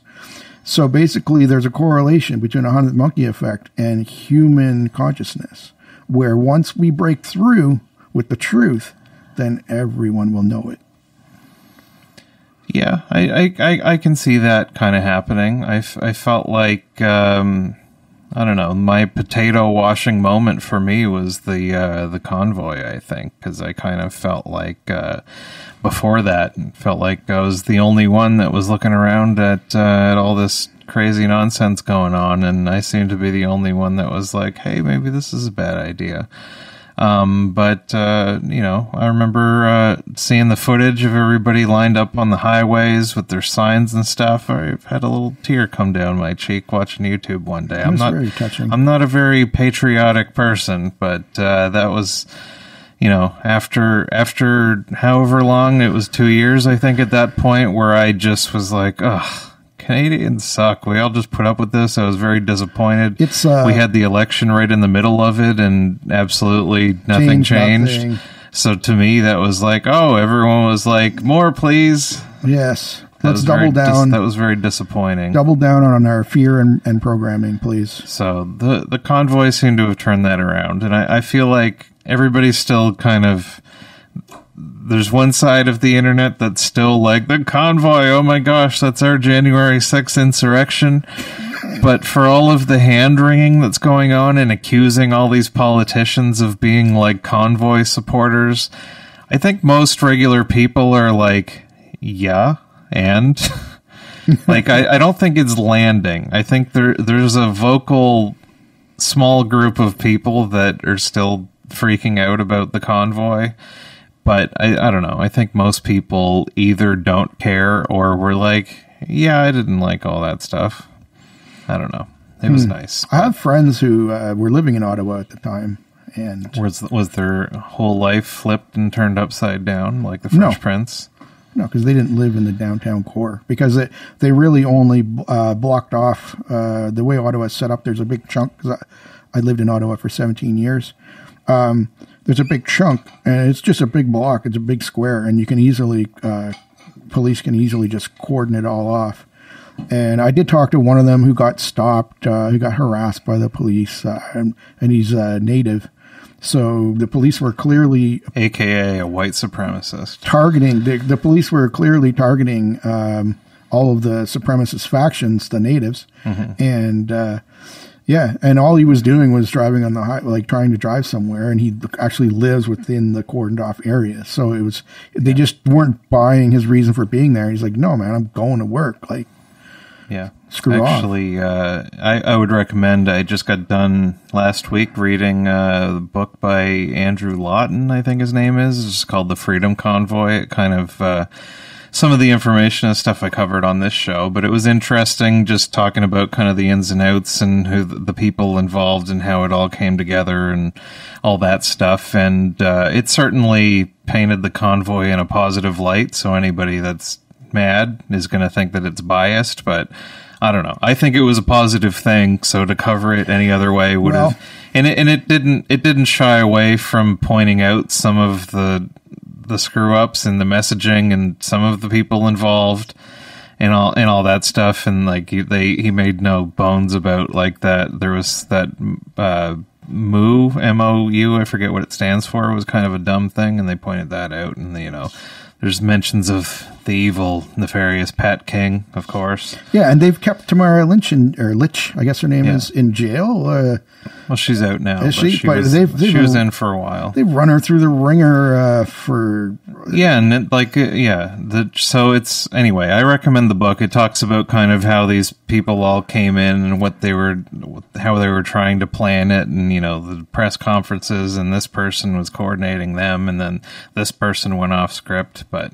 So basically, there's a correlation between a hundred monkey effect and human consciousness, where once we break through with the truth, then everyone will know it. Yeah, I, I, I, can see that kind of happening. I, I felt like, um, I don't know, my potato washing moment for me was the uh, the convoy. I think because I kind of felt like uh, before that felt like I was the only one that was looking around at uh, at all this crazy nonsense going on, and I seemed to be the only one that was like, hey, maybe this is a bad idea. Um, but uh, you know, I remember uh, seeing the footage of everybody lined up on the highways with their signs and stuff. I had a little tear come down my cheek watching YouTube one day. I'm not very touching. I'm not a very patriotic person, but uh, that was, you know, after after however long it was, two years, I think, at that point, where I just was like, ugh. Canadians suck. We all just put up with this. I was very disappointed. It's, uh, we had the election right in the middle of it, and absolutely nothing Changed nothing. So to me, that was like, oh, everyone was like, more, please. Yes, That let's double dis- down. that was very disappointing. double down on our fear and, and programming, please. So the the convoy seemed to have turned that around, and I, I feel like everybody's still kind of. There's one side of the internet that's still like the convoy. Oh my gosh, that's our January 6th insurrection. But for all of the hand wringing that's going on and accusing all these politicians of being like convoy supporters, I think most regular people are like, yeah, and like I, I don't think it's landing. I think there there's a vocal small group of people that are still freaking out about the convoy. But I, I don't know. I think most people either don't care or were like, yeah, I didn't like all that stuff. I don't know. It was nice. I have friends who uh, were living in Ottawa at the time, and Was was their whole life flipped and turned upside down like the No. Prince? no, because they didn't live in the downtown core because they they really only uh, blocked off uh, the way Ottawa is set up. There's a big chunk because I, I lived in Ottawa for 17 years. Um, there's a big chunk, and it's just a big block. It's a big square, and you can easily uh, police can easily just cordon it all off. And I did talk to one of them who got stopped, uh, who got harassed by the police, uh, and, and he's uh, native. So the police were clearly AKA a white supremacist. targeting the, the police were clearly targeting um, all of the supremacist factions, the natives, and uh, yeah, and all he was doing was driving on the high, like trying to drive somewhere, and he actually lives within the cordoned off area. So it was they just weren't buying his reason for being there. He's like, no, man, I'm going to work. Like, Yeah. Screw off. Actually, uh, I, I would recommend. I just got done last week reading a book by Andrew Lawton, I think his name is. It's called The Freedom Convoy. It kind of. Uh, some of the information and stuff I covered on this show, but it was interesting just talking about kind of the ins and outs and who the people involved and how it all came together and all that stuff. And uh, it certainly painted the convoy in a positive light. So anybody that's mad is going to think that it's biased, but I don't know. I think it was a positive thing, so to cover it any other way would Well- have and it, and it didn't it didn't shy away from pointing out some of the the screw ups in the messaging and some of the people involved and all and all that stuff. And like he, they he made no bones about like that there was that uh moo m-o-u i forget what it stands for was kind of a dumb thing. And they pointed that out and you know there's mentions of the evil nefarious pat king of course Yeah, and they've kept Tamara Lynch in, or Lich, I guess her name Yeah. is, in jail. Uh, well she's out now Is she? she, But was, they've- they've- she was in for a while they've run her through the ringer uh, for. yeah and it, like uh, yeah the so it's anyway i recommend the book it talks about kind of how these people all came in and what they were how they were trying to plan it and you know the press conferences and this person was coordinating them and then this person went off script but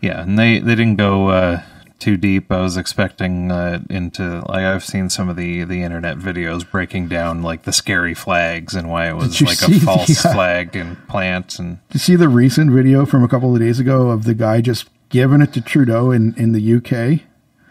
yeah and they they didn't go uh too deep i was expecting uh into like i've seen some of the the internet videos breaking down like the scary flags and why it was like see a false yeah. flag and plant and Did you see the recent video from a couple of days ago of the guy just giving it to Trudeau in, in the UK?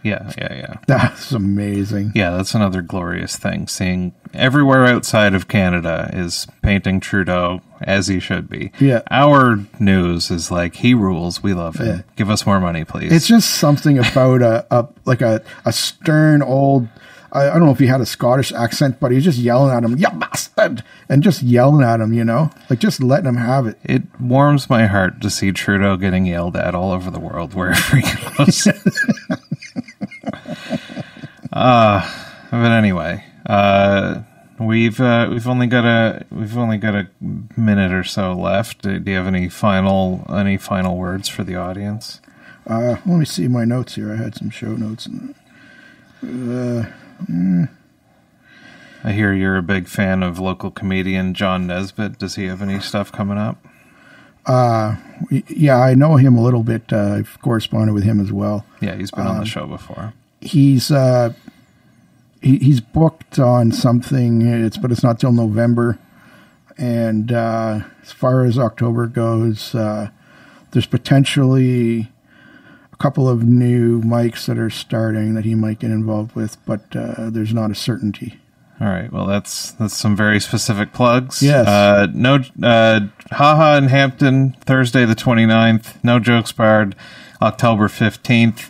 Yeah yeah yeah That's amazing. Yeah, that's another glorious thing. Seeing everywhere outside of Canada is painting Trudeau as he should be. Yeah. Our news is like he rules. We love him. Yeah. Give us more money, please. It's just something about a, a like a, a stern old. I, I don't know if he had a Scottish accent, but he's just yelling at him, "You bastard!" and just yelling at him. You know, like just letting him have it. it warms my heart to see Trudeau getting yelled at all over the world wherever he goes. uh, but anyway, uh, we've uh, we've only got a we've only got a minute or so left. Do do you have any final any final words for the audience? Uh, let me see my notes here. I had some show notes. Uh, I hear you're a big fan of local comedian John Nesbitt. Does he have any stuff coming up? yeah, I know him a little bit. Uh, I've corresponded with him as well. Yeah, he's been on the show before. He's uh, he, he's booked on something. It's but it's not till November. And uh, as far as October goes, uh, there's potentially a couple of new mics that are starting that he might get involved with, but uh, there's not a certainty. All right. Well, that's that's some very specific plugs. Yes. Uh, no, uh, haha in Hampton, Thursday the 29th. No jokes barred, October 15th.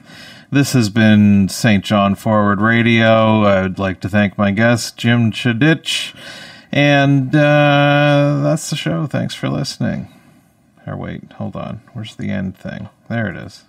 This has been St. John Forward Radio. I would like to thank my guest, Jim Chidich. And uh, that's the show. Thanks for listening. Or wait, hold on. Where's the end thing? There it is.